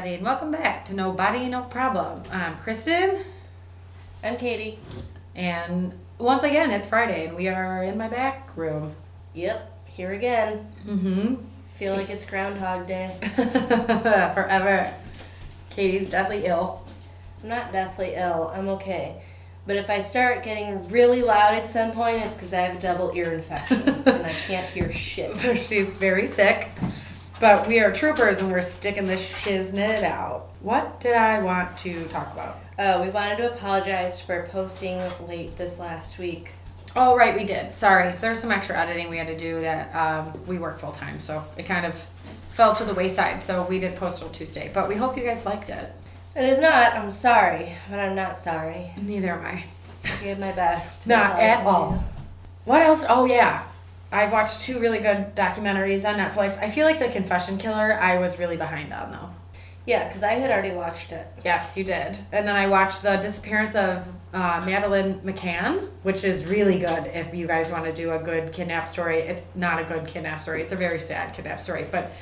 everybody, and welcome back to No Body, No Problem. I'm Kristen, I'm Katie. and once again, it's Friday, and we are in my back room. Yep, here again. Mm-hmm. Feel like it's Groundhog Day. Forever. Katie's deathly ill. I'm not deathly ill. I'm okay. But if I start getting really loud at some point, it's because I have a double ear infection and I can't hear shit. So she's very sick. But we are troopers, and we're sticking this shiznit out. What did I want to talk about? Uh, we wanted to apologize for posting late this last week. Oh, right, we did. Sorry. There's some extra editing we had to do that um, we work full time, so it kind of fell to the wayside. So we did post on Tuesday, but we hope you guys liked it. And if not, I'm sorry, but I'm not sorry. Neither am I. I gave my best. Not I at all. What else? Oh, yeah. I watched two really good documentaries on Netflix. I feel like The Confession Killer, I was really behind on, though. Yeah, because I had already watched it. Yes, you did. And then I watched The Disappearance of uh, Madeleine McCann, which is really good if you guys want to do a good kidnap story. It's not a good kidnap story, it's a very sad kidnap story. But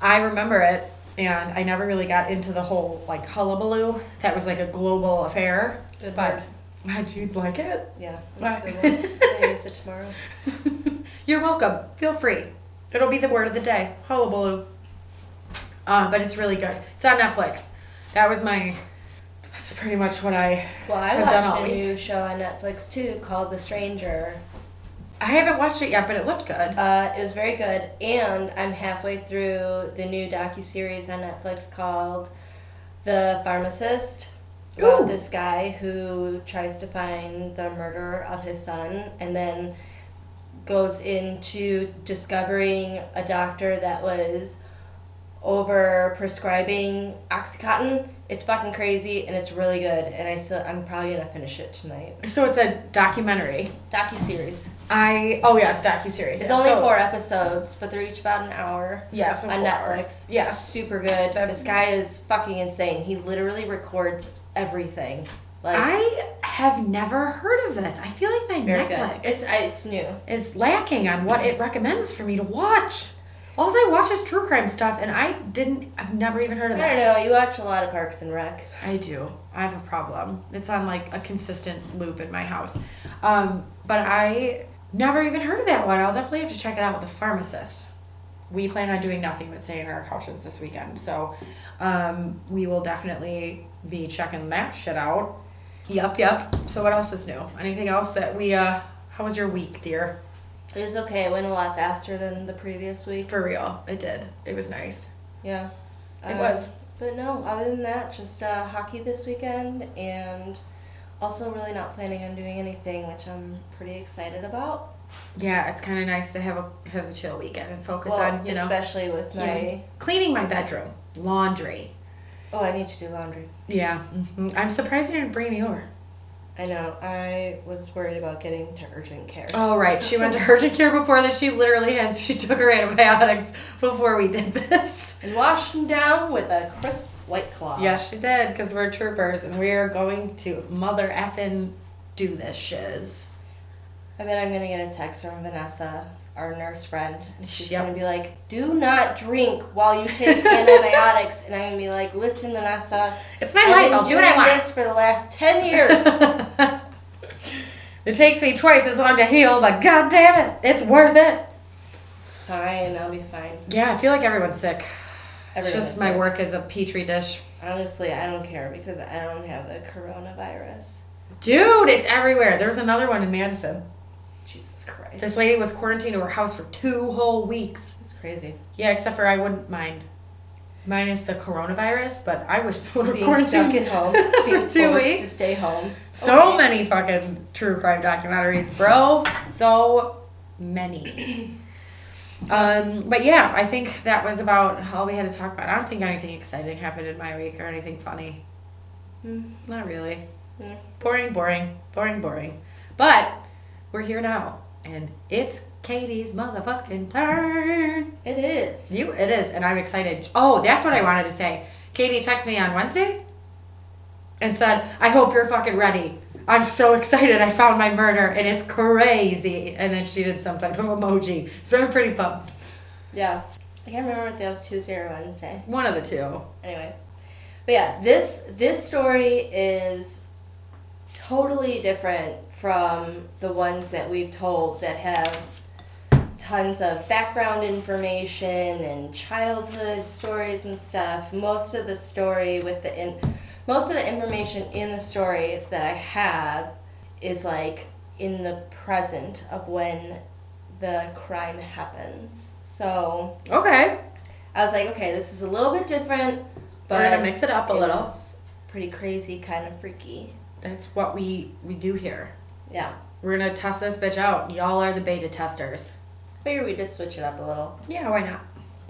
I remember it, and I never really got into the whole like hullabaloo. That was like a global affair. Good but word. How'd you like it? Yeah, Right. that's a good. I'll use it tomorrow. You're welcome. Feel free. It'll be the word of the day. Hullabaloo. Uh, but it's really good. It's on Netflix. That was my. That's pretty much what I. Well, I I've done all watched a week. new show on Netflix too called The Stranger. I haven't watched it yet, but it looked good. Uh, it was very good, and I'm halfway through the new docu series on Netflix called The Pharmacist. About Ooh. this guy who tries to find the murderer of his son, and then goes into discovering a doctor that was over prescribing oxycontin. It's fucking crazy, and it's really good. And I still, I'm probably gonna finish it tonight. So it's a documentary. Docu series. I oh yes, docu series. It's only four episodes, but they're each about an hour. Yeah, so on Netflix. hours. Yeah. super good. That's- this guy is fucking insane. He literally records everything. Like I have never heard of this. I feel like my Netflix good. It's it's new. is lacking on what it recommends for me to watch. All I watch is true crime stuff, and I didn't. I've never even heard of that. I don't know. You watch a lot of Parks and Rec. I do. I have a problem. It's on like a consistent loop in my house. Um, but I never even heard of that one. I'll definitely have to check it out with the pharmacist. We plan on doing nothing but staying on our couches this weekend. So um, we will definitely be checking that shit out. Yup, yup. So what else is new? Anything else that we uh how was your week, dear? It was okay. It went a lot faster than the previous week. For real. It did. It was nice. Yeah. It Um, was. But no, other than that, just uh, hockey this weekend, and also really not planning on doing anything, which I'm pretty excited about. Yeah, it's kinda nice to have a have a chill weekend and focus Well, on, you know, especially with my. cleaning my bedroom. Laundry. Oh, I need to do laundry. Yeah, hmm I'm surprised you didn't bring any over. I know. I was worried about getting to urgent care. Oh right, she went to urgent care before this. She literally has. She took her antibiotics before we did this. and washed them down with a crisp white cloth. Yes, she did because we're troopers and we are going to mother effing do this shiz. I bet I'm gonna get a text from Vanessa, our nurse friend. and She's Yep. gonna be like, "Do not drink while you take antibiotics," and I'm gonna be like, "Listen, Vanessa, It's my I've life. been I'll do doing what I want. this for the last ten years." it takes me twice as long to heal, but god damn it, it's worth it. it's fine. I'll be fine. Yeah, I feel like everyone's sick. It's just my sick. work is a petri dish. Honestly, I don't care because I don't have the coronavirus. Dude, it's everywhere. There was another one in Madison. Christ. This lady was quarantined to her house for two whole weeks. It's crazy. Yeah, except for I wouldn't mind. Minus the coronavirus, but I wish someone would Being quarantine stuck at home, for two weeks. to stay home. So Okay. many fucking true crime documentaries, bro. So many. Um, but yeah, I think that was about all we had to talk about. I don't think anything exciting happened in my week or anything funny. Hmm. Not really. Hmm. Boring, boring, boring, boring. But we're here now, and it's Katie's motherfucking turn. It is. You, it is, and I'm excited. Oh, that's what I wanted to say. Katie texted me on Wednesday and said, "I hope you're fucking ready. I'm so excited. I found my murder, and it's crazy." And then she did some type of emoji, so I'm pretty pumped. Yeah. I can't remember if that was Tuesday or Wednesday. One of the two. Anyway, but yeah, this this story is totally different from the ones that we've told that have tons of background information and childhood stories and stuff. Most of the story with the in, most of the information in the story that I have is like in the present of when the crime happens. So Okay. I was like, okay, this is a little bit different, but We're gonna mix it up a it little. pretty crazy, kind of freaky. That's what we we do here. Yeah. We're gonna test this bitch out. Y'all are the beta testers. Maybe we just switch it up a little. Yeah, why not?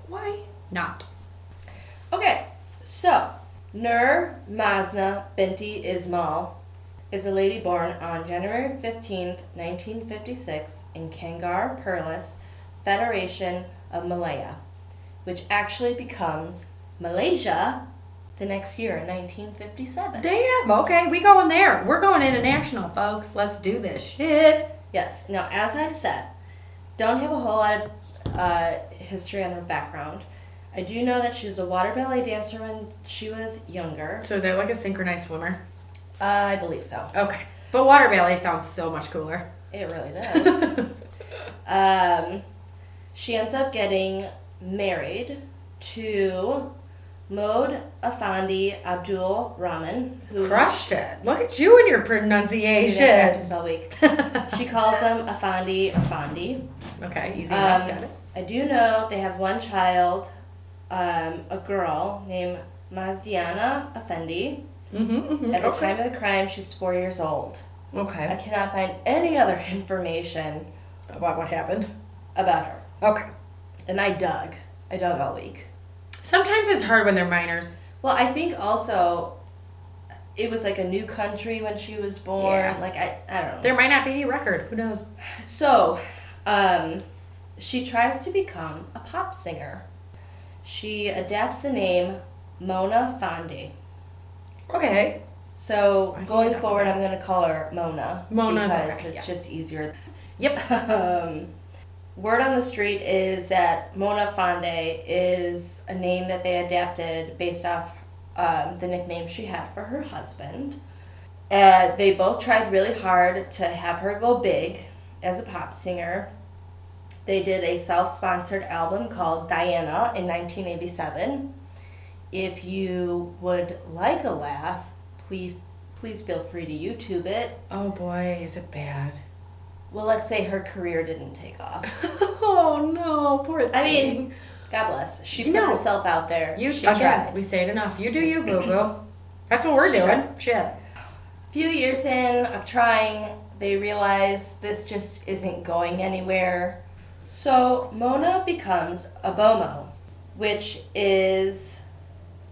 Why not? Okay, so Nur Maznah Binti Ismail is a lady born on January 15th, 1956 in Kangar Perlis, Federation of Malaya, which actually becomes Malaysia the next year in 1957. Damn. Okay, we going there. We're going international, folks. Let's do this shit. Yes. Now, as I said, don't have a whole lot of uh, history on her background. I do know that she was a water ballet dancer when she was younger. So is that like a synchronized swimmer? Uh, I believe so. Okay. But water ballet sounds so much cooler. It really does. um, she ends up getting married to Mod Afandi Abdul Rahman, who Crushed it. Look at you and your pronunciation. been practice all week. She calls him Afandi Afandi. okay, easy enough. Um, Got it. I do know they have one child, um, a girl named Mazdiana Effendi. Mm-hmm, mm-hmm. At the okay. time of the crime, she's four years old. Okay. I cannot find any other information About what happened. about her. Okay. And I dug. I dug all week. Sometimes it's hard when they're minors. Well, I think also it was like a new country when she was born. Yeah. Like I, I don't know. There might not be any record. Who knows? So, um, she tries to become a pop singer. She adapts the name Mona Fandi. Okay. So going forward. I'm gonna call her Mona Mona's because okay, it's yeah. just easier. Yep. Um, word on the street is that Mona Fonde is a name that they adapted based off um, the nickname she had for her husband. Uh, they both tried really hard to have her go big as a pop singer. They did a self sponsored album called Diana in 1987. If you would like a laugh, please please feel free to YouTube it. Oh boy, is it bad? Well, let's say her career didn't take off. oh no, poor. Thing. I mean, God bless. She put No. herself out there. you she tried. We say it enough. You do you, boo boo. That's what we're She doing. tried. Shit. few years in of trying, they realize this just isn't going anywhere. So Mona becomes a Bomoh, which is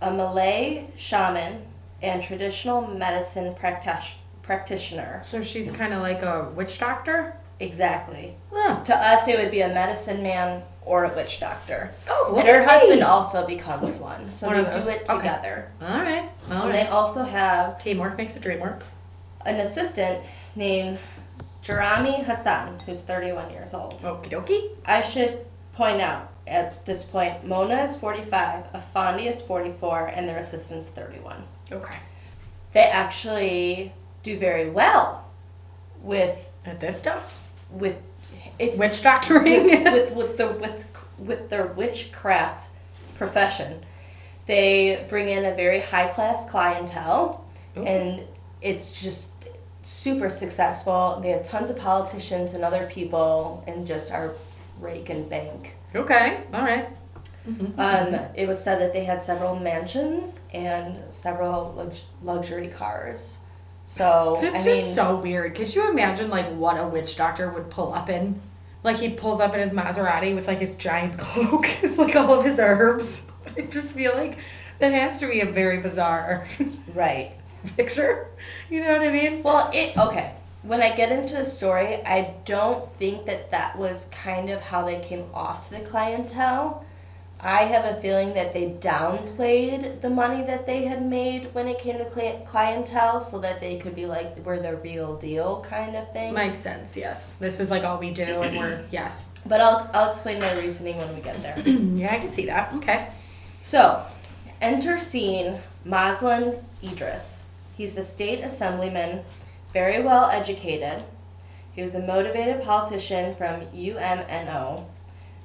a Malay shaman and traditional medicine practish- practitioner. So she's kind of like a witch doctor. Exactly. Huh. To us, it would be a medicine man or a witch doctor. Oh, look and her husband also becomes one. So One they do it Okay. together. All right. All And they also have Teamwork makes a dream work. an assistant named Jarami Hassan, who's 31 years old. Okie dokie. I should point out at this point, Mona is 45, Afandi is 44, and their assistant's 31. Okay. They actually do very well with At this stuff, with it's witch doctoring. with, with the with with their witchcraft profession. They bring in a very high class clientele, Ooh. and it's just super successful. They have tons of politicians and other people, and just are rake and bank. okay. All right. Mm-hmm. Um, it was said that they had several mansions and several lux- luxury cars. So It's I just mean, so weird. Could you imagine like what a witch doctor would pull up in? Like he pulls up in his Maserati with like his giant cloak, like all of his herbs. I just feel like that has to be a very bizarre right. picture. You know what I mean? Well, it okay. When I get into the story, I don't think that that was kind of how they came off to the clientele. I have a feeling that they downplayed the money that they had made when it came to cli- clientele so that they could be like, we're the real deal kind of thing. Makes sense, yes. This is like all we do, and we're, yes. but I'll, I'll explain my reasoning when we get there. yeah, I can see that. Okay. So, enter scene Maslin Idris. He's a state assemblyman, very well educated. He was a motivated politician from UMNO,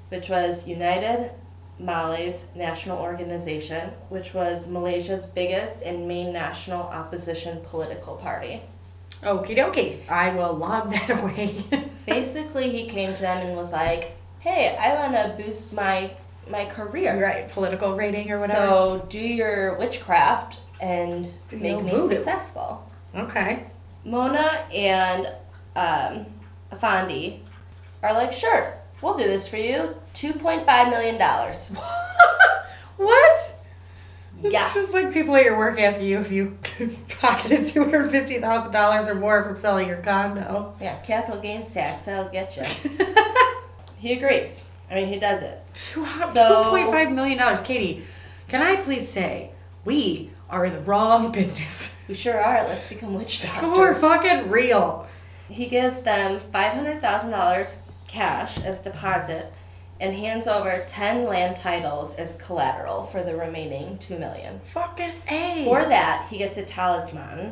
which was United Malays National Organization, which was Malaysia's biggest and main national opposition political party. Okie dokie. I will log that away. Basically, he came to them and was like, "Hey, I want to boost my my career. right, political rating or whatever. So do your witchcraft and Do make me voodoo. successful." okay. Mona and um, Afandi are like, "Sure, we'll do this for you. Two point five million dollars." what? Yeah. It's just like people at your work asking you if you pocketed two hundred fifty thousand dollars or more from selling your condo. Yeah, capital gains tax. That'll get you. he agrees. I mean, he does it. Two So- point five million dollars. Katie, can I please say we are in the wrong business? We sure are. Let's become witch doctors. We're fucking real. He gives them $500,000 cash as deposit and hands over 10 land titles as collateral for the remaining 2 million. Fucking a. For that, he gets a talisman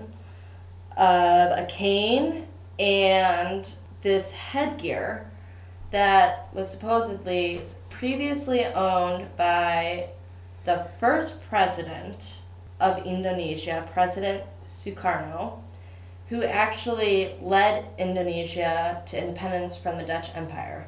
of a cane and this headgear that was supposedly previously owned by the first president of Indonesia, President Sukarno, who actually led Indonesia to independence from the Dutch Empire.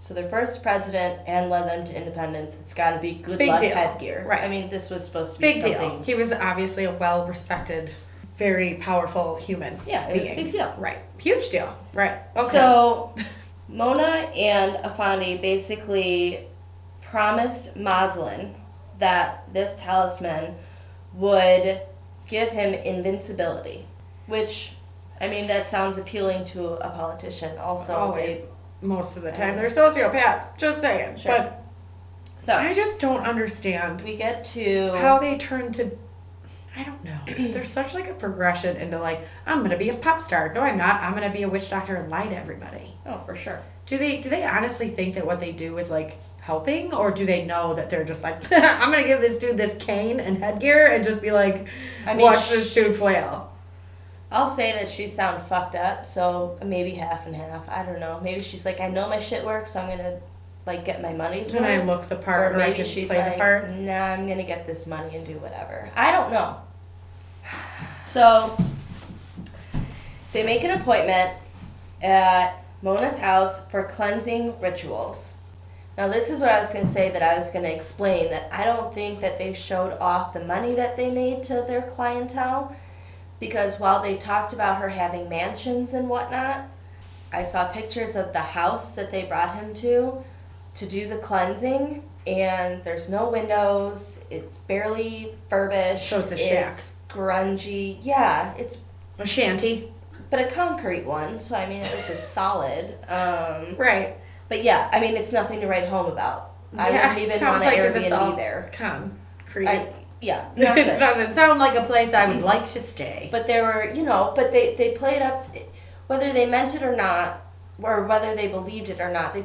So their first president and led them to independence. It's got to be good Big luck deal. headgear. Right. I mean, this was supposed to be Big something. deal. He was obviously a well respected, very powerful human. Yeah, it was a big deal. Right. Huge deal. Right. Okay. So, Mona and Afandi basically promised Moslin that this talisman would give him invincibility, which, I mean, that sounds appealing to a politician. Also, always. they- Most of the time, they're sociopaths. Just saying. Sure. But so I just don't understand we get to how they turn to. I don't know. There's such like a progression into like I'm gonna be a pop star. No, I'm not. I'm gonna be a witch doctor and lie to everybody. oh for sure. Do they do they honestly think that what they do is like helping, or do they know that they're just like I'm gonna give this dude this cane and headgear and just be like, I mean, watch sh- this dude flail. I'll say that she sound fucked up, so maybe half and half. I don't know. Maybe she's like, I know my shit works, so I'm gonna like get my money's When worth. I look the part, or or maybe can she's like, the part. nah, I'm gonna get this money and do whatever. I don't know. So they make an appointment at Mona's house for cleansing rituals. Now this is what I was gonna say that I was gonna explain that I don't think that they showed off the money that they made to their clientele because while they talked about her having mansions and whatnot, I saw pictures of the house that they brought him to to do the cleansing, and there's no windows. It's barely furbished. So it's a shack. It's grungy. Yeah, it's A shanty. but a concrete one. So I mean, at least it's solid. Um, Right. but yeah, I mean, it's nothing to write home about. I Yeah, wouldn't even want to like if it's Airbnb all there. Concrete. I, yeah, it doesn't sound like a place I would like to stay. But there were, you know, but they they played up, whether they meant it or not, or whether they believed it or not. They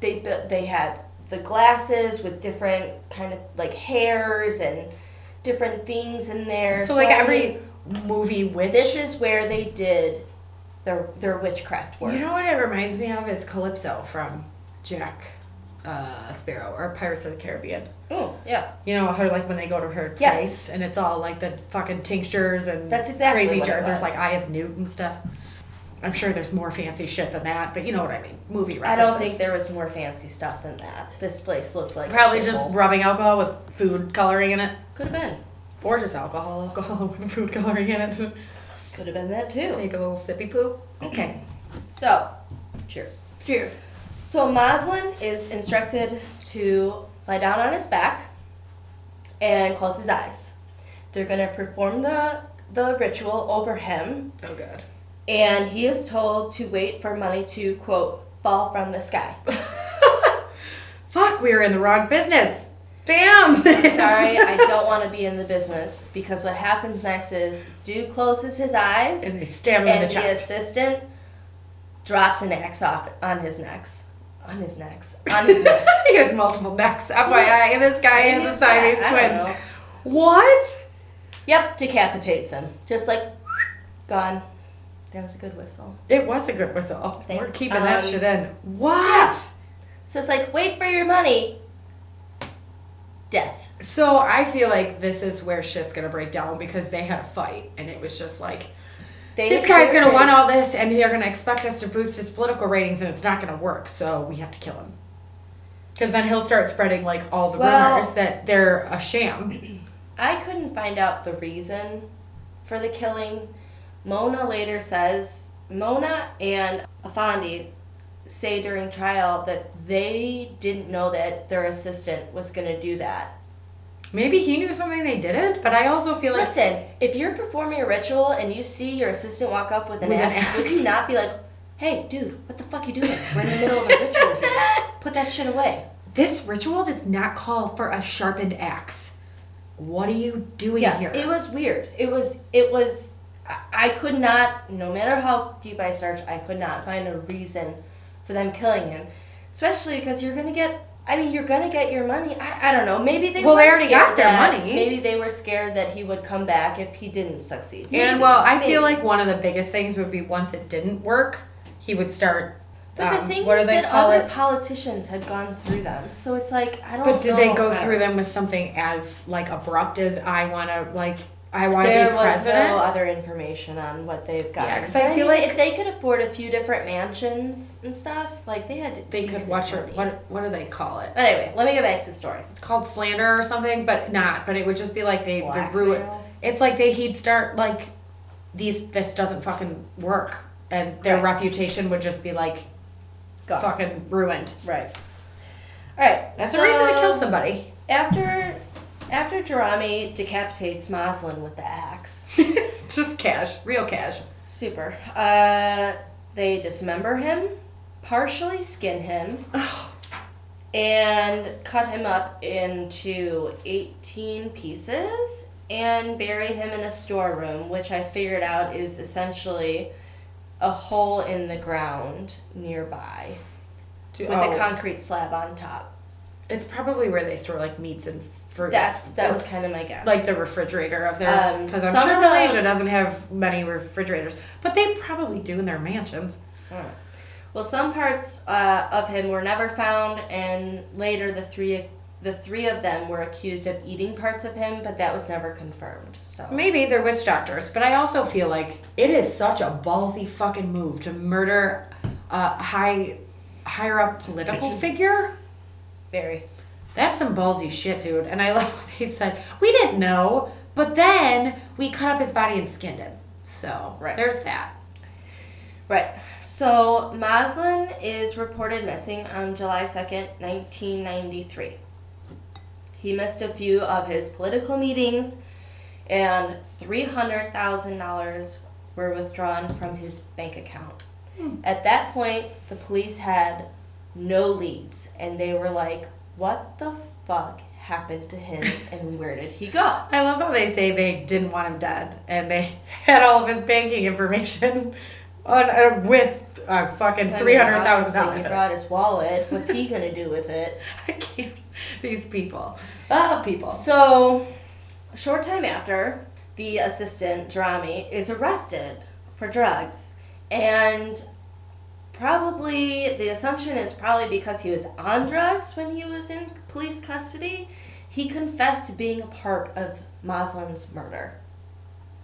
they they had the glasses with different kind of like hairs and different things in there. So, like I every mean, movie witch. this is where they did their their witchcraft work. You know what it reminds me of is Calypso from Jack uh, Sparrow or Pirates of the Caribbean. oh yeah, You know her like when they go to her place Yes. and it's all like the fucking tinctures and That's exactly crazy jar- There's like Eye of Newt and stuff. I'm sure there's more fancy shit than that, but you know what I mean. Movie I don't think there was more fancy stuff than that. This place looked like Probably just rubbing alcohol with food coloring in it. could have been, Or just alcohol, alcohol with food coloring in it. could have been that too. Take a little sippy poo. Okay. So, cheers. Cheers. So Moslin is instructed to lie down on his back and close his eyes. They're going to perform the the ritual over him, Oh god. and he is told to wait for money to quote fall from the sky. Fuck we were in the wrong business. Damn. Sorry, I don't want to be in the business because what happens next is dude closes his eyes And they stab him in and the the chest. assistant drops an axe off on his necks. On his necks. On his neck. he has multiple necks. FYI, and this guy has a Siamese twin. What? Yep, decapitates him. Just like gone. That was a good whistle. It was a good whistle. We're Thanks. keeping that Um, shit in. What? So it's like, wait for your money. Death. So I feel like this is where shit's gonna break down because they had a fight and it was just like They this guy's gonna want all this and they're gonna expect us to boost his political ratings and it's not gonna work. So we have to kill him. Because then he'll start spreading like all the Well- rumors that they're a sham. I couldn't find out the reason for the killing. Mona later says Mona and Afandi say during trial that they didn't know that their assistant was going to do that. Maybe he knew something they didn't, but I also feel like Listen, if you're performing a ritual and you see your assistant walk up with an, With an axe, would you not be like, "Hey, dude, what the fuck you doing? We're in the middle of a ritual here. Put that shit away." this ritual does not call for a sharpened axe. What are you doing yeah, here? it was weird. It was it was I, I could not no matter how deep I searched, I could not find a reason for them killing him. Especially because you're gonna get I mean you're gonna get your money. I, I don't know. Maybe they Well, they already got their that- money. Maybe they were scared that he would come back if he didn't succeed. and well, I feel like one of the biggest things would be once it didn't work, he would start. But the um, thing what is that other it? politicians had gone through them. So it's like I don't But did they go through them with something as like abrupt as I want to like I want to There be was no other information on what they've got. Yeah, 'cause I feel mean, like- if they could afford a few different mansions and stuff, like they had. they could watch money. what what do they call it? Anyway, let me get back to the story. It's called slander or something, but not. But it would just be like they the ruin. It's like they he'd start like these this doesn't fucking work, and their Right. reputation would just be like Gone. fucking ruined. Right. All right. That's so a reason to kill somebody. After, after Jarami decapitates Moslin with the axe, just cash, real cash. super. Uh, they dismember him, partially skin him, and cut him up into 18 pieces and bury him in a storeroom, which I figured out is essentially a hole in the ground nearby with oh, a concrete slab on top. It's probably where they store like meats and fruit. That's that was kind of my guess. like the refrigerator of their Um, because I'm some sure the- Malaysia doesn't have many refrigerators, but they probably do in their mansions. Alright. Well, some parts uh, of him were never found, and later the three the three of them were accused of eating parts of him, but that was never confirmed. So Maybe they're witch doctors, but I also feel like it is such a ballsy fucking move to murder a high higher up political figure. very That's some ballsy shit, dude. And I love what they said. We didn't know, but then we cut up his body and skinned him. So Right. there's that. right. So Maslin is reported missing on July second, nineteen ninety three. He missed a few of his political meetings, and three hundred thousand dollars were withdrawn from his bank account. Hmm. At that point, the police had no leads, and they were like, "What the fuck happened to him, and where did he go?" I love how they say they didn't want him dead, and they had all of his banking information on uh, with uh, fucking three hundred thousand dollars. He brought his wallet. What's he gonna do with it? I can't. These people. Ah, people. So, a short time after, the assistant Drami is arrested for drugs, and probably the assumption is probably because he was on drugs when he was in police custody. He confessed to being a part of Moslin's murder.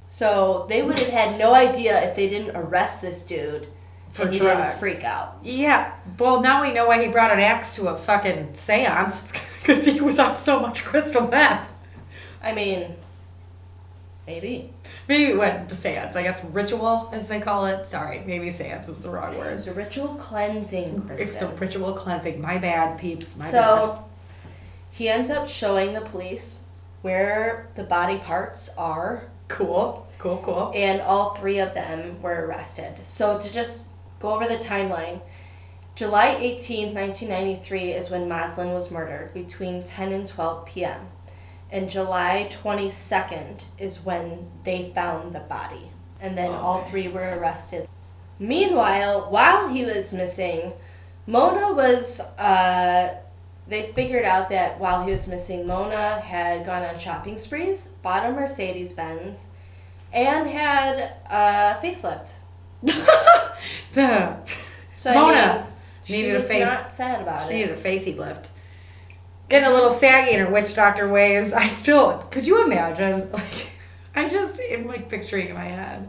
So they would have had no idea if they didn't arrest this dude For and he drugs. didn't freak out. Yeah. Well, now we know why he brought an axe to a fucking seance because he was on so much crystal meth. I mean, maybe. Maybe what the seance? I guess ritual, as they call it. Sorry, maybe seance was the wrong It word. was a ritual cleansing. It's a ritual cleansing. My bad, peeps. My bad. So he ends up showing the police where the body parts are, Cool. Cool. Cool. and all three of them were arrested. So to just go over the timeline, July 18, 1993 is when Maslin was murdered between 10 and 12 p.m. And July 22nd is when they found the body. And then all three were arrested. Meanwhile, while he was missing, Mona was, uh, they figured out that while he was missing, Mona had gone on shopping sprees, bought a Mercedes Benz, and had a facelift. So I Mona mean, she needed a was face- not sad about she it. She needed a facey lift. Getting a little saggy in her witch doctor ways. I still, could you imagine? Like, I just am like picturing in my head,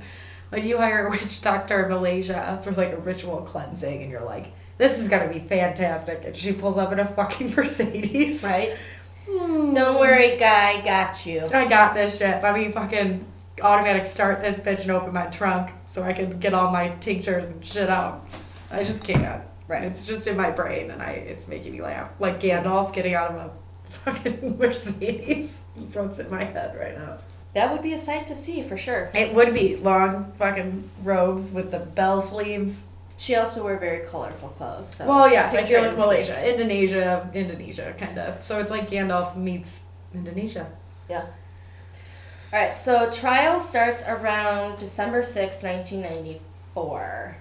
like you hire a witch doctor in Malaysia for like a ritual cleansing, and you're like, this is gonna be fantastic, and she pulls up in a fucking Mercedes. Right? Hmm. Don't worry, guy, got you. I got this shit. Let me fucking automatic start this bitch and open my trunk so I can get all my tinctures and shit out. I just can't. Right. It's just in my brain and I it's making me laugh. Like Gandalf getting out of a fucking Mercedes. That's what's in my head right now. That would be a sight to see for sure. It would be long fucking robes with the bell sleeves. She also wore very colorful clothes. So Well, yes, I picture feel like Malaysia, Indonesia, Indonesia, kind of. So it's like Gandalf meets Indonesia. Yeah. All right. So trial starts around December 6, 1994.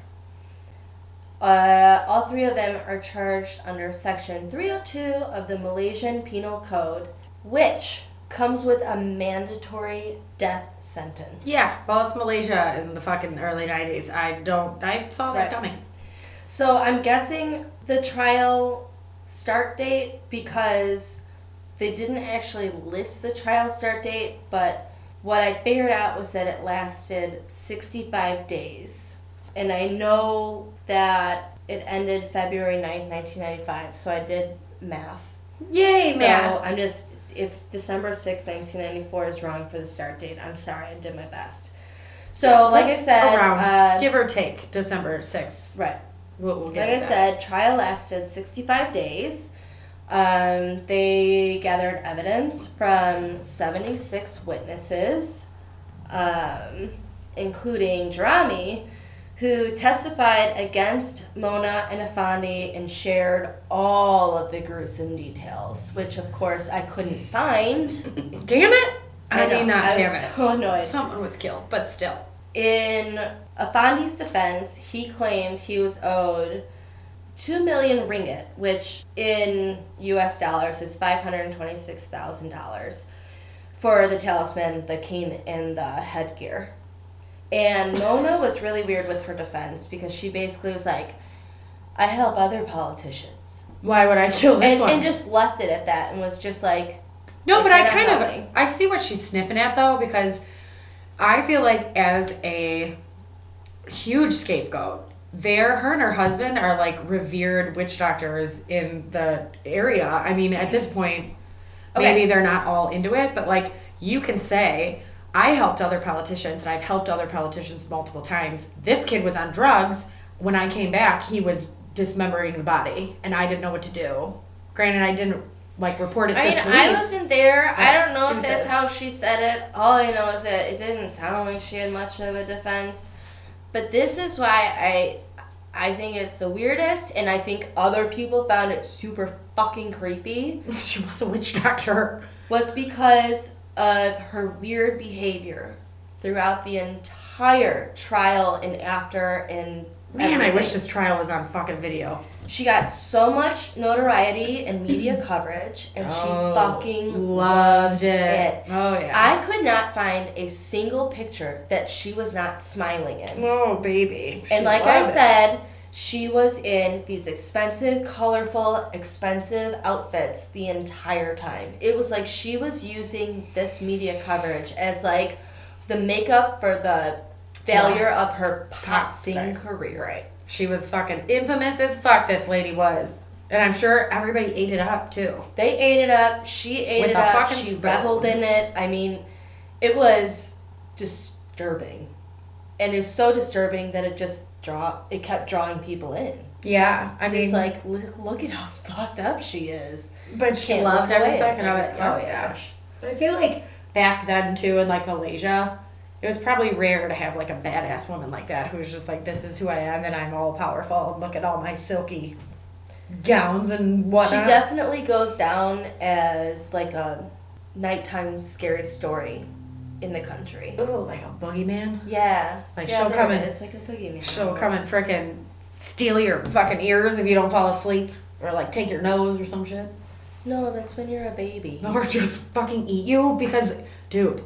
Uh, all three of them are charged under Section 302 of the Malaysian Penal Code, which comes with a mandatory death sentence. Yeah, well, it's Malaysia in the fucking early 90s. I don't, I saw that Right. coming. So I'm guessing the trial start date because they didn't actually list the trial start date, but what I figured out was that it lasted 65 days. And I know that it ended February 9th, 1995, so I did math. Yay, so man. I'm just, if December 6th, 1994 is wrong for the start date, I'm sorry, I did my best. So, like I said, around, uh, give or take, December 6th. right. We'll, we'll get Like I that. said, trial lasted 65 days. Um, they gathered evidence from 76 witnesses, um, including Jarami, who testified against Mona and Afandi and shared all of the gruesome details, which of course I couldn't find. Damn it! I, know, mean, not I damn was it. so annoyed. Someone was killed, but still. In Afandi's defense, he claimed he was owed 2 million ringgit, which in US dollars is $526,000 for the talisman, the cane, and the headgear. And Mona was really weird with her defense because she basically was like, I help other politicians. Why would I kill this And, one? and just left it at that and was just like, no, like, but I kind of. I see what she's sniffing at though, because I feel like as a huge scapegoat, there, her and her husband are like revered witch doctors in the area. I mean, at this point, Okay. maybe they're not all into it, but like you can say, I helped other politicians and I've helped other politicians multiple times. This kid was on drugs. When I came back, he was dismembering the body and I didn't know what to do. Granted, I didn't like report it to I mean, police. I wasn't there. I don't know if that's how she said it. All I know is that it didn't sound like she had much of a defense. But this is why I I think it's the weirdest and I think other people found it super fucking creepy she was a witch doctor. was because of her weird behavior throughout the entire trial and after and Man, I wish this trial was on fucking video. She got so much notoriety and media coverage, and she oh, fucking loved it. Oh yeah. I could not find a single picture that she was not smiling in. oh baby. She And like I said, it. She was in these expensive, colorful, expensive outfits the entire time. It was like she was using this media coverage as like the makeup for the failure Yes. of her pop Pop sing career. Right. She was fucking infamous as fuck. This lady was, and I'm sure everybody ate it up too. They ate it up. She ate With it up. She spoon. reveled in it. I mean, it was disturbing, and it's so disturbing that it just draw. It kept drawing people in. Yeah, I mean, it's like look, look at how fucked up she is. but she can't loved every away. second of it. Oh yeah. crash. I feel like back then too, in like Malaysia, it was probably rare to have like a badass woman like that who's just like, this is who I am and I'm all powerful. Look at all my silky gowns and what She definitely goes down as like a nighttime scary story in the country. Oh, like a boogeyman. Yeah. Like, yeah, she'll come it in- is, like a boogeyman. She'll come and almost. frickin' steal your fucking ears if you don't fall asleep, or like take your nose or some shit, No, that's when you're a baby. or just fucking eat you because, dude.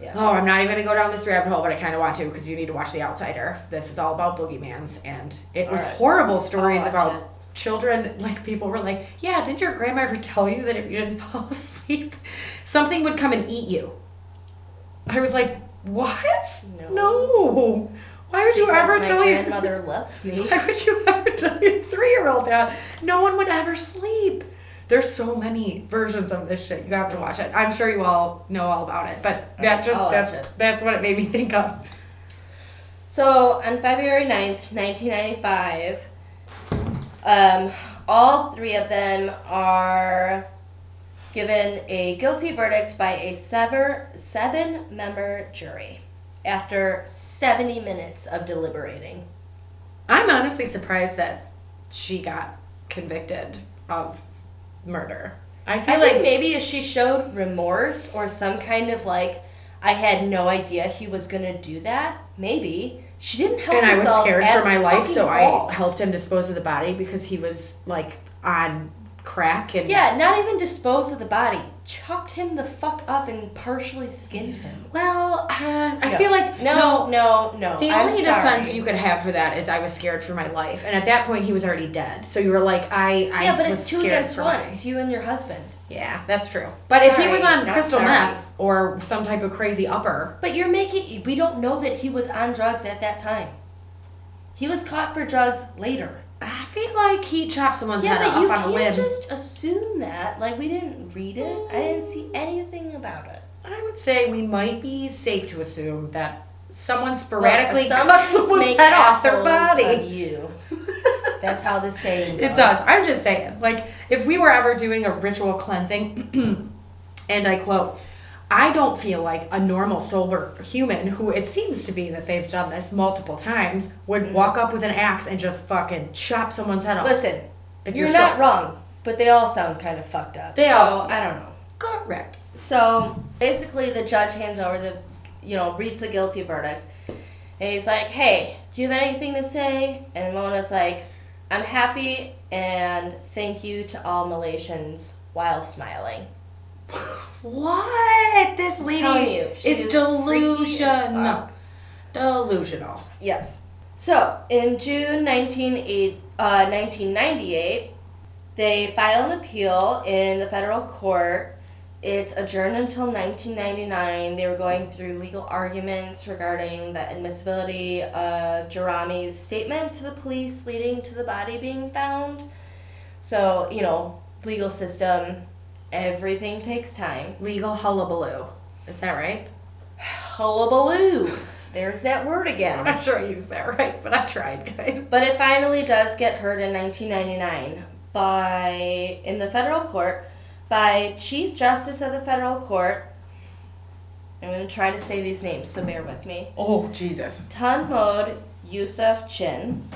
Yeah. Oh, I'm not even gonna go down this rabbit hole, but I kind of want to because you need to watch The Outsider. This is all about boogeyman's, and it was Alright. horrible stories about it. children. Like people were like, "Yeah, did your grandma ever tell you that if you didn't fall asleep, something would come and eat you?" I was like, "What? No. No. Why would you ever tell your grandmother left me. Why would you ever tell your three year old that? No one would ever sleep. There's so many versions of this shit. You have to watch it. I'm sure you all know all about it, but that just I'll that's that's what it made me think of. So on February 9th, 1995, um, all three of them are given a guilty verdict by a sever, seven member jury after 70 minutes of deliberating. I'm honestly surprised that she got convicted of murder. I feel I like maybe if she showed remorse or some kind of like, I had no idea he was gonna do that. Maybe she didn't help and I was scared for my life, so all. I helped him dispose of the body because he was like on crack and Yeah, not even dispose of the body. Chopped him the fuck up and partially skinned him. Well, uh, I No. feel like no, no, no. The I'm only sorry. defense you could have for that is I was scared for my life, and at that point he was already dead. So you were like, I, I Yeah, but it's two against one. It's you and your husband. Yeah, that's true. But if he was on crystal sorry. meth or some type of crazy upper, But you're making. We don't know that he was on drugs at that time. He was caught for drugs later. Feel like he chopped someone's Yeah, head but off you on a whim. can't just assume that. Like we didn't read it. I didn't see anything about it. I would say we might be safe to assume that someone sporadically Look, cut assumptions someone's head off their body. You. That's how the saying goes. It's us. I'm just saying. Like, if we were ever doing a ritual cleansing, and I quote, I don't feel like a normal sober human who it seems to be that they've done this multiple times would mm-hmm. walk up with an axe and just fucking chop someone's head off. Listen, If you're, you're not so- wrong, but they all sound kind of fucked up. They so all- I don't know. Correct. So basically, the judge hands over the, you know, reads the guilty verdict, and he's like, "Hey, do you have anything to say?" And Mona's like, "I'm happy and thank you to all Malaysians," while smiling. What? This lady you, is delusional. Delusional. Yes. So in June 19, uh, 1998, they file an appeal in the federal court. It's adjourned until 1999. They were going through legal arguments regarding the admissibility of Jerami's statement to the police leading to the body being found. So, you know, legal system, everything takes time. Legal hullabaloo. Is that right? Hullabaloo! There's that word again. I'm not sure I used that right, but I tried, guys. But it finally does get heard in 1999 by in the federal court by Chief Justice of the Federal Court. I'm going to try to say these names, so bear with me. Oh, Jesus. Tan Mod Eusoff Chin,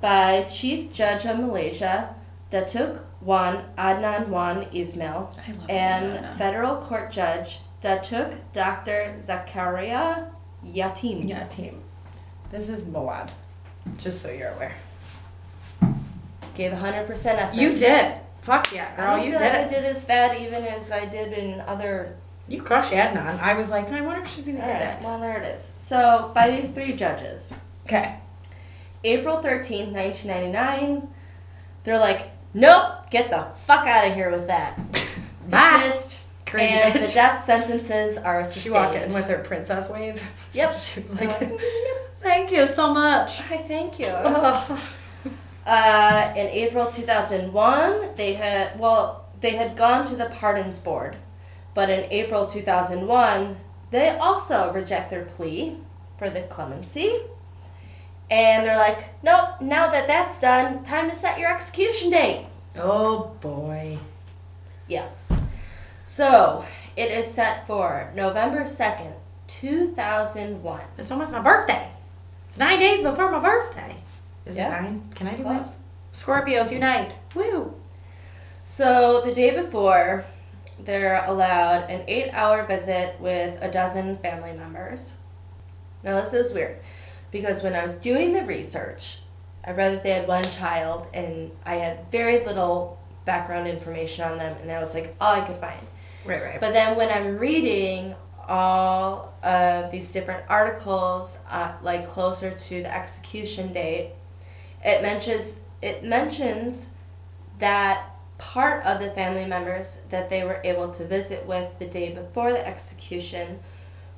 by Chief Judge of Malaysia, Datuk Wan Adnan Wan Ismail, I love and Federal Court Judge Datuk Dr. Zakaria Yatim. Yeah, team. This is Moad. Just so you're aware. Gave 100% effort. You did. Fuck yeah, I girl, don't you feel did like it. I did as bad even as I did in other. You crushed Adnan. I was like, I wonder if she's gonna All get right, that. well there it is. So by these three judges, Okay. April thirteenth, nineteen ninety nine, they're like, nope, get the fuck out of here with that. Dismissed. Crazy and the death sentences are She walked in with her princess wave. Yep. She was like, thank you so much. Hi, thank you. Ugh. Uh, in April 2001, they had, well, they had gone to the pardons board. But in April 2001, they also reject their plea for the clemency. And they're like, nope, now that that's done, time to set your execution date. oh boy. Yeah. So, it is set for November 2nd, 2001. It's almost my birthday. It's nine days before my birthday. Is Yeah. it nine? Can I do Close. this? Scorpios unite. Woo. So the day before, they're allowed an eight hour visit with a dozen family members. Now, this is weird because when I was doing the research, I read that they had one child and I had very little background information on them, and that was like all I could find. Right, right. But then when I'm reading all of these different articles, uh, like closer to the execution date, it mentions it mentions that part of the family members that they were able to visit with the day before the execution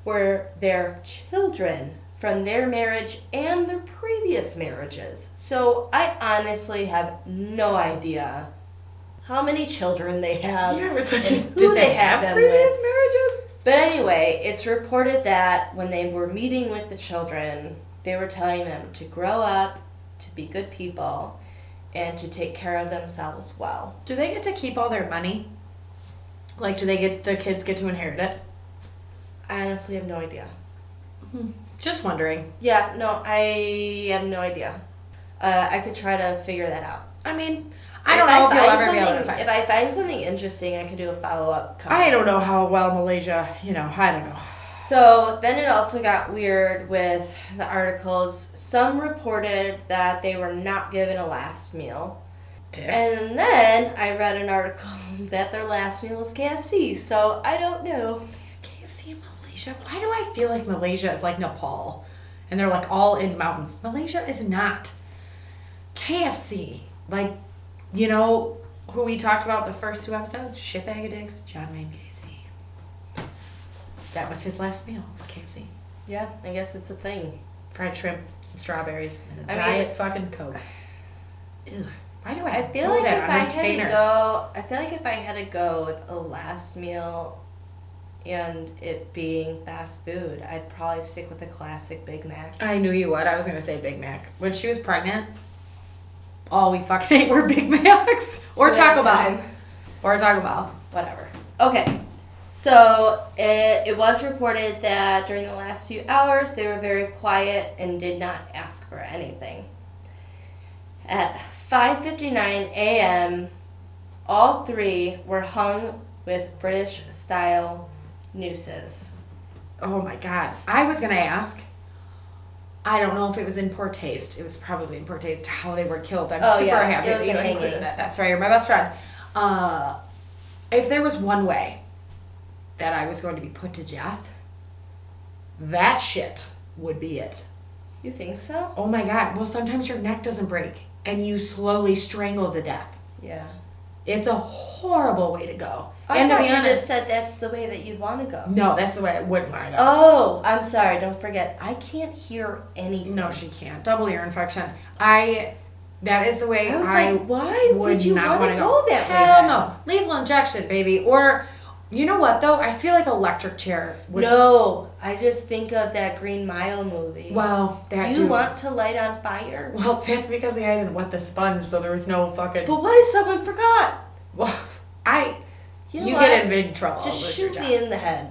were their children from their marriage and their previous marriages. So I honestly have no idea how many children they have Yeah, and who they have them previous with. marriages? But anyway, it's reported that when they were meeting with the children, they were telling them to grow up, to be good people, and to take care of themselves well. Do they get to keep all their money? Like, do they get the kids get to inherit it? I honestly have no idea. Hmm. Just wondering. Yeah, no, I have no idea. Uh, I could try to figure that out. I mean, I don't know if you'll ever be able to find If. I find something interesting, I could do a follow up. I don't know how well Malaysia, you know, I don't know. So then it also got weird with the articles. Some reported that they were not given a last meal. Dicks. And then I read an article that their last meal was KFC. So I don't know. KFC Malaysia? Why do I feel like Malaysia is like Nepal? And they're like all in mountains. Malaysia is not. KFC. Like, you know who we talked about the first two episodes? Shitbag of dicks, John Wayne Gacy. That was his last meal, was KFC. Yeah, I guess it's a thing. Fried shrimp, some strawberries, and a I mean- diet fucking Coke. Ugh. Why do I, I feel like that if I had to go, I feel like if I had to go with a last meal and it being fast food, I'd probably stick with the classic Big Mac. I knew you would. I was gonna say Big Mac. When she was pregnant, all we fucking ate were Big Macs or at Taco Bell or Taco Bell. Whatever. Okay. So it, it was reported that during the last few hours they were very quiet and did not ask for anything. At 5:59 a.m., all three were hung with British style nooses. Oh my god! I was gonna ask. I don't know if it was in poor taste. It was probably in poor taste how they were killed. I'm Oh, super yeah. happy that you included it. That's right. You're my best friend. Uh, if there was one way that I was going to be put to death, that shit would be it. You think so? Oh my god. Well, sometimes your neck doesn't break and you slowly strangle to death. Yeah. It's a horrible way to go. I and to be you honest, just said that's the way that you'd want to go. no, that's the way I wouldn't want to go. Oh, I'm sorry. Don't forget, I can't hear anything. No, she can't. Double ear infection. I. That is the way I was I like, why would would you want to go that way? Hell no. Lethal injection, baby. Or, you know what though? I feel like electric chair. Would, No, I just think of that Green Mile movie. Wow, that Do you too. want to light on fire? Well, that's because the guy didn't wet the sponge, so there was no fucking. But what if someone forgot? Well, I. You, You, get in big trouble. Just shoot me in the head.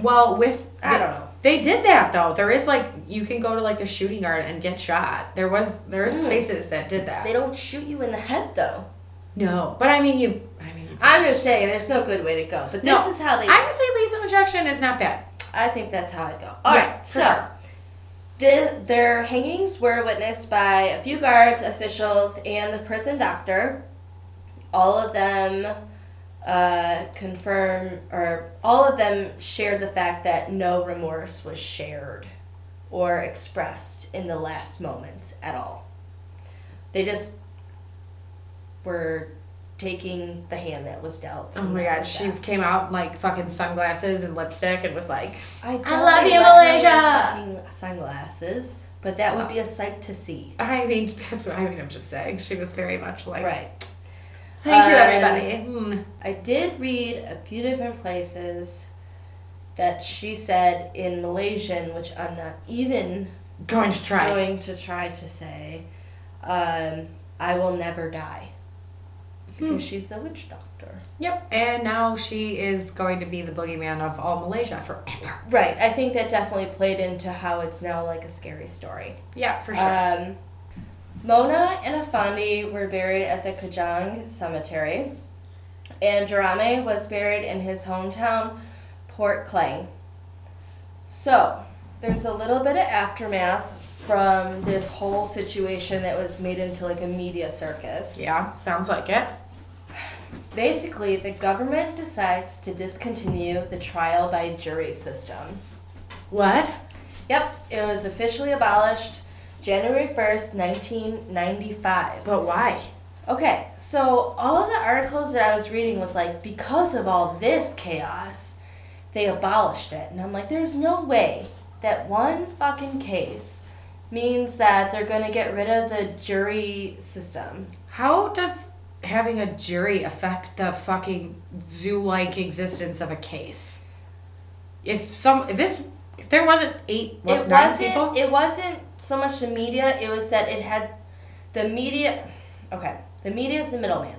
Well, with I don't know. They did that though. There is like you can go to like the shooting yard and get shot. There was there is Mm. places that did that. They don't shoot you in the head though. no, but I mean you. I mean. You I'm just saying, there's no good way to go. But this No, is how they. I would say lethal injection is not bad. I think that's how I'd go. All right, Yeah, for so sure. the, their hangings were witnessed by a few guards, officials, and the prison doctor. All of them uh, confirm, or all of them shared the fact that no remorse was shared or expressed in the last moments at all. They just were taking the hand that was dealt. Oh my god, she that. came out like fucking sunglasses and lipstick and was like, I, I love you, let her wear Malaysia! fucking Sunglasses, but that would be a sight to see. I mean, that's what I mean. I'm just saying. She was very much like, Right. Thank you, Um, everybody. Mm. I did read a few different places that she said in Malaysian, which I'm not even Going to try. going to try to say. Um, I will never die. Because she's a witch doctor. Yep. And now she is going to be the boogeyman of all Malaysia forever. Right. I think that definitely played into how it's now like a scary story. Yeah, for sure. Um, Mona and Afandi were buried at the Kajang Cemetery, and Juraimi was buried in his hometown, Port Klang. So, there's a little bit of aftermath from this whole situation that was made into like a media circus. yeah, sounds like it. Basically, the government decides to discontinue the trial by jury system. What? Yep, it was officially abolished January 1st, 1995. But why? Okay, so all of the articles that I was reading was like, because of all this chaos, they abolished it. And I'm like, there's no way that one fucking case means that they're gonna get rid of the jury system. How does having a jury affect the fucking zoo-like existence of a case? If some, if this, if there wasn't eight, what, it wasn't people? it wasn't so much the media, it was that it had the media okay, the media is the middleman.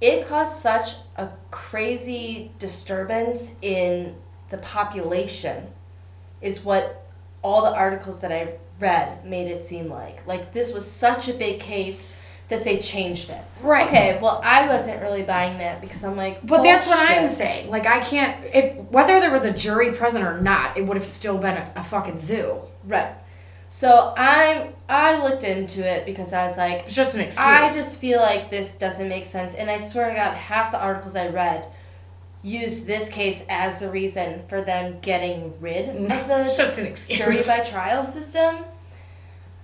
It caused such a crazy disturbance in the population is what all the articles that I've read made it seem like. Like this was such a big case that they changed it. Right. Okay, well I wasn't really buying that because I'm like But that's what I'm saying. Like I can't if whether there was a jury present or not, it would have still been a, a fucking zoo. Right. So I'm I looked into it because I was like It's just an excuse. I just feel like this doesn't make sense, and I swear to God, half the articles I read used this case as the reason for them getting rid of mm-hmm. it's the just an excuse. jury by trial system,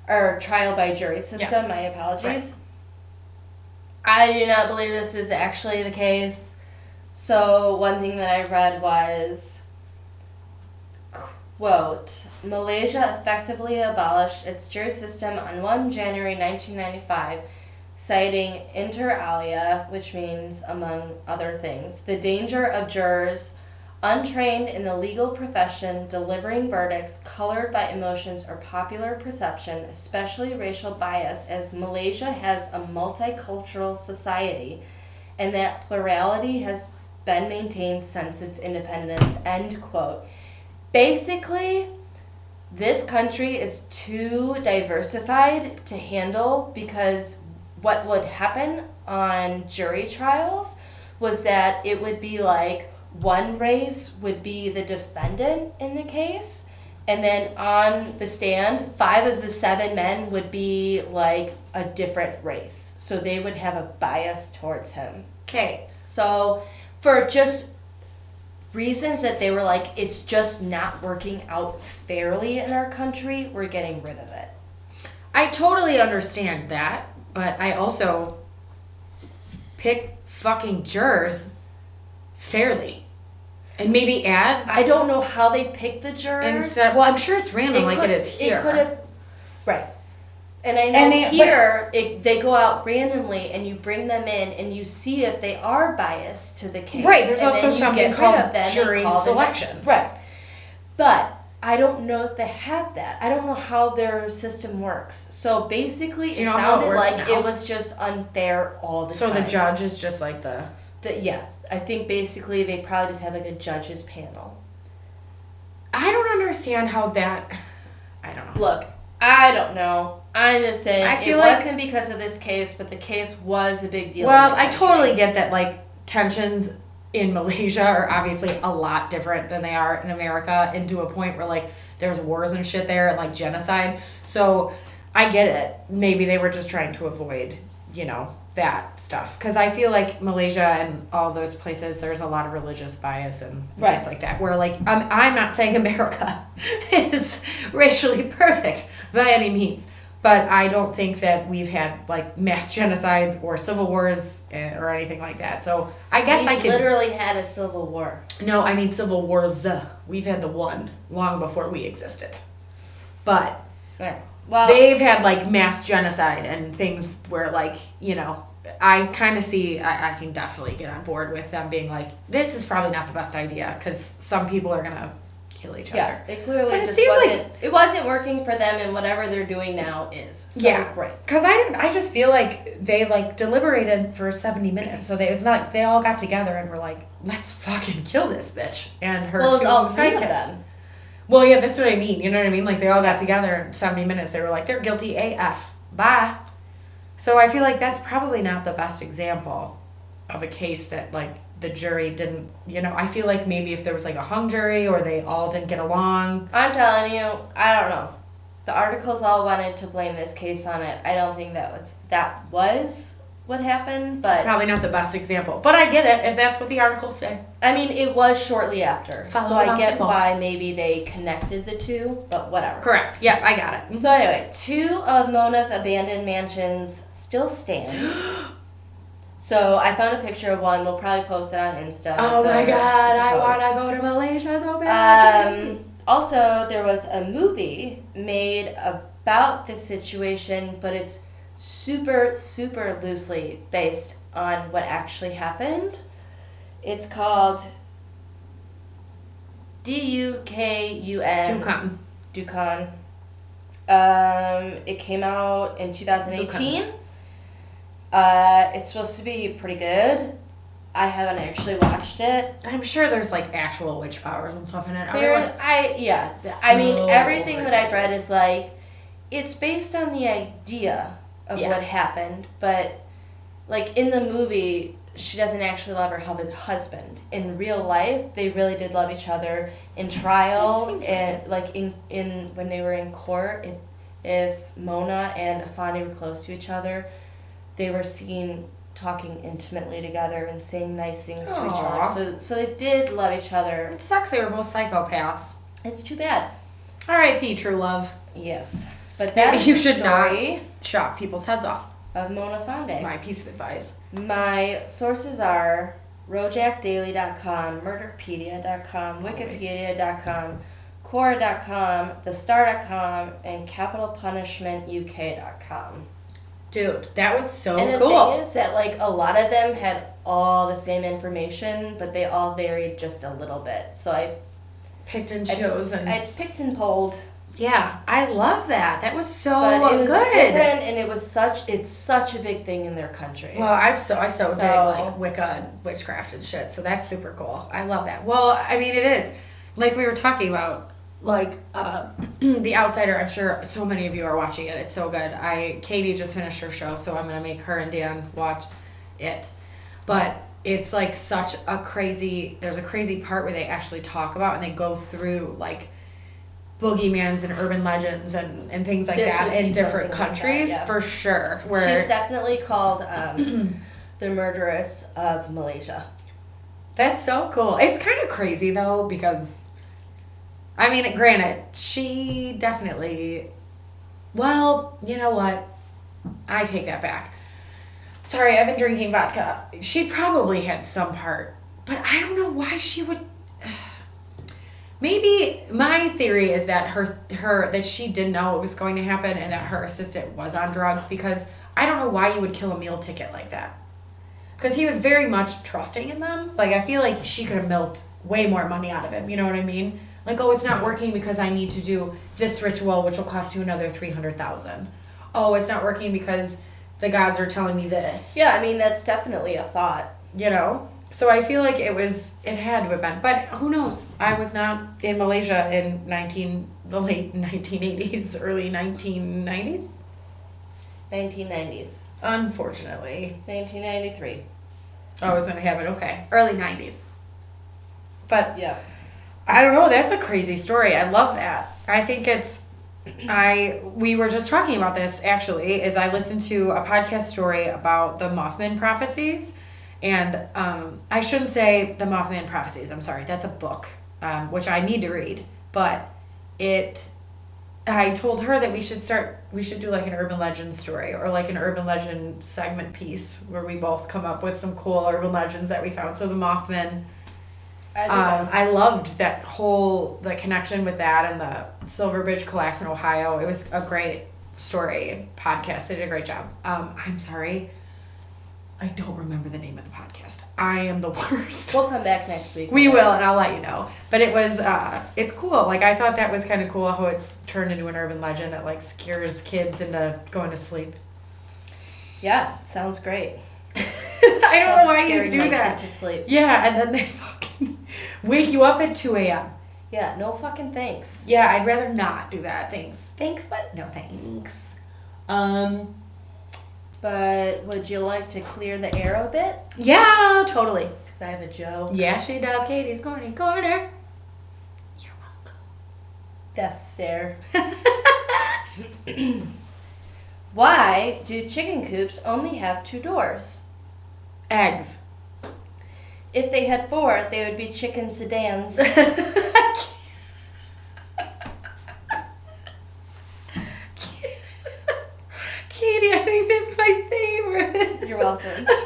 or trial by jury system. Yes. My apologies. I do not believe this is actually the case. So one thing that I read was quote Malaysia effectively abolished its jury system on 1 January 1995 citing inter alia which means among other things the danger of jurors untrained in the legal profession delivering verdicts colored by emotions or popular perception especially racial bias as Malaysia has a multicultural society and that plurality has been maintained since its independence end quote. Basically this country is too diversified to handle because what would happen on jury trials was that it would be like one race would be the defendant in the case and then on the stand five of the seven men would be like a different race so they would have a bias towards him Okay. so for just reasons that they were like, it's just not working out fairly in our country, we're getting rid of it. I totally understand that, but I also pick fucking jurors fairly. And maybe add I don't know how they pick the jurors. instead well I'm sure it's random like could- it is here. It could have, right. And I know And they- here it, they go out randomly, and you bring them in, and you see if they are biased to the case. Right, there's and also something called jury call the next- selection. right, but I don't know if they have that. I don't know how their system works. So basically, it how it sounded like now? it was just unfair all the so time. So the judge is just like the The, yeah, I think basically they probably just have like a judges panel. I don't understand how that I don't know. Look, I don't know. I'm just saying I feel it like- wasn't because of this case, but the case was a big deal. Well, I totally get that like tensions in Malaysia are obviously a lot different than they are in America and to a point where like there's wars and shit there and like genocide. So I get it. Maybe they were just trying to avoid, you know, that stuff. Because I feel like Malaysia and all those places, there's a lot of religious bias and Right. things like that. Where like I'm, I'm not saying America is racially perfect by any means. But I don't think that we've had like mass genocides or civil wars eh, or anything like that. So I guess I We've could. literally had a civil war. No, I mean civil wars. uh, We've had the one long before we existed. But Right. Well, they've had like mass genocide and things where like you know i kind of see I, I can definitely get on board with them being like this is probably not the best idea because some people are gonna kill each Yeah, other. it clearly But it just seems wasn't. it wasn't working for them, and whatever they're doing now is. So, Yeah. great. Cause I don't, I just feel like they like deliberated for seventy minutes, so they, it's not like they all got together and were like, "Let's fucking kill this bitch." And her Well, it two all three of them. Well, yeah, that's what I mean. You know what I mean? Like they all got together in seventy minutes. They were like, "They're guilty AF." Bye. So I feel like that's probably not the best example of a case that like the jury didn't. You know, I feel like maybe if there was like a hung jury or they all didn't get along. I'm telling you, I don't know. The articles all wanted to blame this case on it. I don't think that was that was what happened, but Probably not the best example, but I get it if that's what the articles say. I mean, it was shortly after, Follow so I get why maybe they connected the two, but whatever. Correct. Yeah, I got it. So anyway, two of Mona's abandoned mansions still stand. so I found a picture of one. We'll probably post it on Insta. Oh my god, I wanna go to Malaysia so bad. Um, also, there was a movie made about this situation, but it's super, super loosely based on what actually happened. It's called D U K U N. Dukun. Dukun. Um, it came out in 2018. Uh, it's supposed to be pretty good. I haven't actually watched it. I'm sure there's like actual witch powers and stuff in it. There, Everyone- I yes. I mean, everything that I've read is like, it's based on the idea of Yeah. what happened, but like in the movie, she doesn't actually love her husband. In real life, they really did love each other. In trial and like in in when they were in court, if if Mona and Afandi were close to each other, they were seen talking intimately together and saying nice things to each other. So so they did love each other. It sucks they were both psychopaths. It's too bad. R.I.P. True love. Yes. But that's you should not. story Chop people's heads off. Of Mona Fandey. My piece of advice. My sources are rojakdaily.com, murderpedia.com, wikipedia.com, quora.com, thestar.com, and capitalpunishmentuk.com. Dude, that was so and the cool. thing is that like a lot of them had all the same information, but they all varied just a little bit. So I Picked and I- chose and I picked and pulled yeah, I love that. That was so but it was good. different and it was such it's such a big thing in their country. Well, I'm so I so, dig like Wicca and witchcraft and shit. So that's super cool. I love that. Well, I mean, it is like we were talking about, like uh, the Outsider. I'm sure so many of you are watching it. It's so good. I Katie just finished her show, so I'm gonna make her and Dan watch it. But it's like such a crazy. There's a crazy part where they actually talk about and they go through like boogeymans and urban legends and, and things like This that in different something like that, countries yeah. for sure. Where She's definitely called um, the murderess of Malaysia. That's so cool. It's kind of crazy though because I mean, granted, she definitely well, you know what? I take that back. Sorry, I've been drinking vodka. She probably had some part, but I don't know why she would Maybe my theory is that her her that she didn't know it was going to happen and that her assistant was on drugs because I don't know why you would kill a meal ticket like that. Because he was very much trusting in them. Like, I feel like she could have milked way more money out of him. You know what I mean? Like, oh, it's not working because I need to do this ritual, which will cost you another 300000 Oh, it's not working because the gods are telling me this. Yeah, I mean that's definitely a thought. You know? So I feel like it was, it had to have been. But who knows? I was not in Malaysia in 19, the late 1980s, early 1990s. 1990s, Unfortunately. 1993. Oh, I was going to have it. Okay. Early 90s. But Yeah. I don't know. That's a crazy story. I love that. I think it's. I we were just talking about this actually. Is I listened to a podcast story about the Mothman prophecies, and um, I shouldn't say the Mothman prophecies. I'm sorry. That's a book, um, which I need to read. But it, I told her that we should start. We should do like an urban legend story or like an urban legend segment piece where we both come up with some cool urban legends that we found. So the Mothman. I Um. I loved that whole the connection with that and the Silver Bridge collapse in Ohio. It was a great story podcast. They did a great job. Um, I'm sorry. I don't remember the name of the podcast. I am the worst. We'll come back next week. We will, and I'll let you know. But it was, uh, it's cool. Like I thought that was kind of cool how it's turned into an urban legend that like scares kids into going to sleep. Yeah, sounds great. I don't know why you do that. To sleep. Yeah, and then they fucking wake you up at two a.m. Yeah, no fucking thanks. Yeah, I'd rather not do that. Thanks. Thanks, but no thanks. Um. But would you like to clear the air a bit? Yeah, totally. Because I have a joke. Yeah, she does. Katie's corny corner. You're welcome. Death stare. Why do chicken coops only have two doors? Eggs. If they had four, they would be chicken sedans. Katie, I think that's my favorite. You're welcome.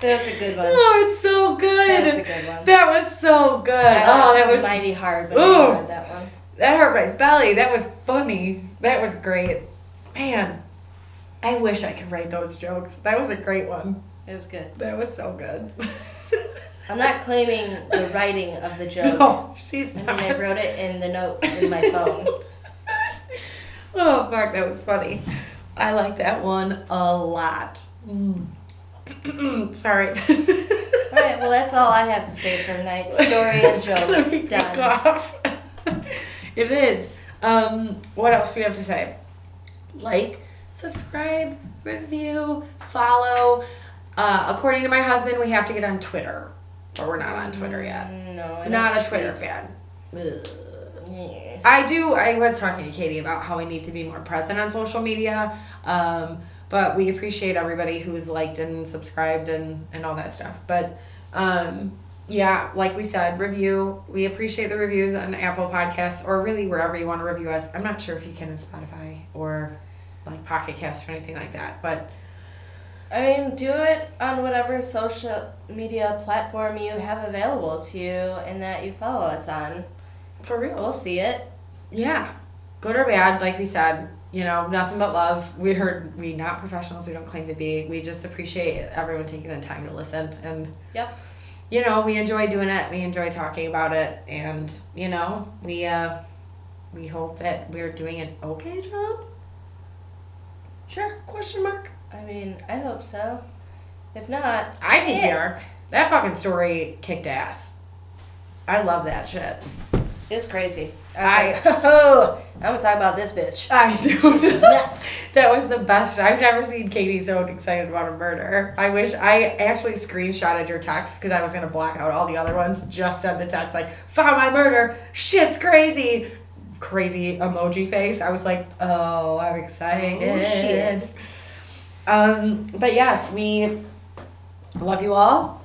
That was a good one. Oh, it's so good. That was a good one. That was so good. I oh, that was mighty hard when Ooh. That one. that hurt my belly. That was funny. That was great. Man, I wish I could write those jokes. That was a great one. It was good. That was so good. I'm not claiming the writing of the joke. no, she's I not. mean, I wrote it in the notes in my phone. oh fuck, that was funny. I like that one a lot. Mm. Sorry. All right, well, that's all I have to say for tonight. Story and joke. Done. it is. Um, what else do we have to say? Like, subscribe, review, follow. Uh, according to my husband, we have to get on Twitter, but we're not on Twitter yet. No, I Not a Twitter tweet. fan. I do. I was talking to Katie about how we need to be more present on social media. Um, but we appreciate everybody who's liked and subscribed and, and all that stuff. But um, yeah, like we said, review. We appreciate the reviews on Apple Podcasts or really wherever you want to review us. I'm not sure if you can in Spotify or like Pocket Cast or anything like that. But I mean, do it on whatever social media platform you have available to you and that you follow us on. For real, We'll see it. yeah, good or bad, like we said, you know, nothing but love. We heard we not professionals. We don't claim to be. We just appreciate everyone taking the time to listen and. Yep. You know, we enjoy doing it. We enjoy talking about it, and you know, we uh, we hope that we're doing an okay job. Sure. Question mark. I mean, I hope so. If not, I think we are. That fucking story kicked ass. I love that shit. It was crazy. I I- was like, oh, I'm gonna talk about this bitch. I do. That was the best. I've never seen Katie so excited about a murder. I wish I actually screenshotted your text because I was gonna black out all the other ones. Just sent the text like, "Found my murder. Shit's crazy." Crazy emoji face. I was like, "Oh, I'm excited." Oh, shit. Um, but yes, we love you all,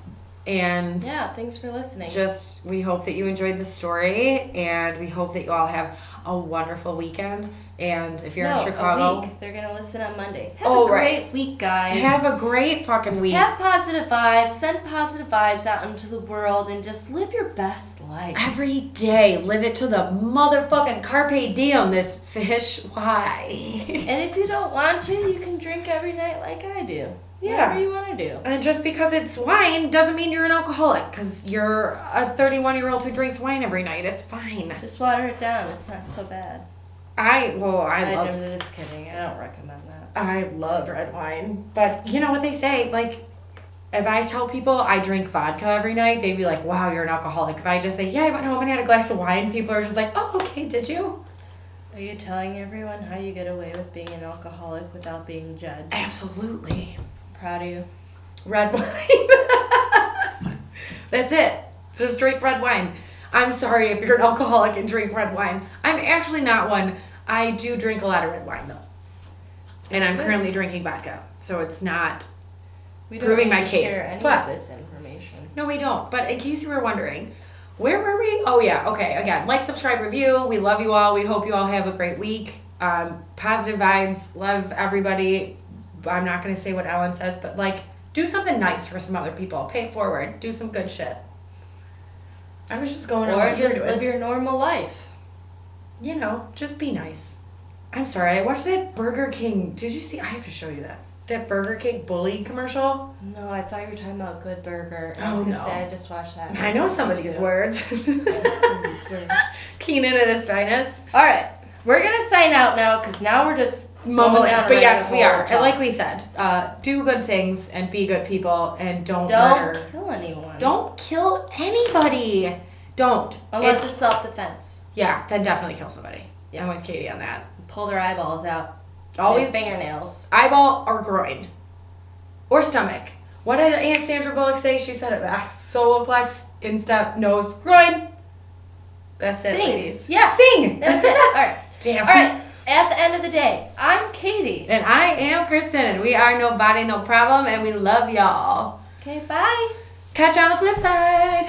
and Yeah, thanks for listening. just we hope that you enjoyed the story and we hope that you all have a wonderful weekend and if you're no, in chicago a week. They're gonna listen on Monday. Have Oh, a great right. week, guys. have a great fucking week Have positive vibes. Send positive vibes out into the world, and just live your best life. every day live it to the motherfucking carpe diem this fish why And if you don't want to, you can drink every night like I do. Yeah. Whatever you want to do. and just because it's wine doesn't mean you're an alcoholic because you're a 31 year old who drinks wine every night it's fine Just water it down. It's not so bad. i well i I love am just kidding. I don't recommend that. I love red wine. But you know what they say? Like, if I tell people I drink vodka every night, they'd be like, wow, you're an alcoholic. If I just say, yeah, I went home and had a glass of wine, people are just like, oh, okay, did you? Are you telling everyone how you get away with being an alcoholic without being judged? Absolutely. Proud of you. Red wine. That's it. Just drink red wine. I'm sorry if you're an alcoholic and drink red wine. I'm actually not one. I do drink a lot of red wine, though. And I'm good. currently drinking vodka. So it's not We Proving my case, Share any but- of this information. No, we don't. But in case you were wondering, where were we? Oh, yeah. Okay. Again, like, subscribe, review. We love you all. We hope you all have a great week. Um, positive vibes. Love everybody. I'm not going to say what Ellen says, but like, do something nice for some other people. Pay it forward. Do some good shit. I was just going Or what you were just live your normal life. You know, just be nice. I'm sorry. I watched that Burger King. Did you see? I have to show you that. that Burger King bullied commercial? No, I thought you were talking about Good Burger. I Oh, was gonna no. say I just watched that. I know some of these words. I know some of these words. Kenan at his finest. All right, we're gonna sign out now because now we're just Mumbling. down But yes, we are. And like we said, uh, do good things and be good people and don't, don't murder. kill anyone. Don't kill anybody. Don't. unless It's- it's self defense. yeah, then definitely kill somebody. Yeah. I'm with Katie on that. Pull their eyeballs out. Always fingernails. eyeball or groin or stomach. What did Aunt Sandra Bullock say? She said it back. Soloplex, instep, nose, groin. That's it, Sing. ladies. Yeah. Sing. That's it. All right. Damn. All right. At the end of the day, I'm Katie. And I am Kristen, and we are nobody, no problem, and we love y'all. Okay. Bye. Catch you on the flip side.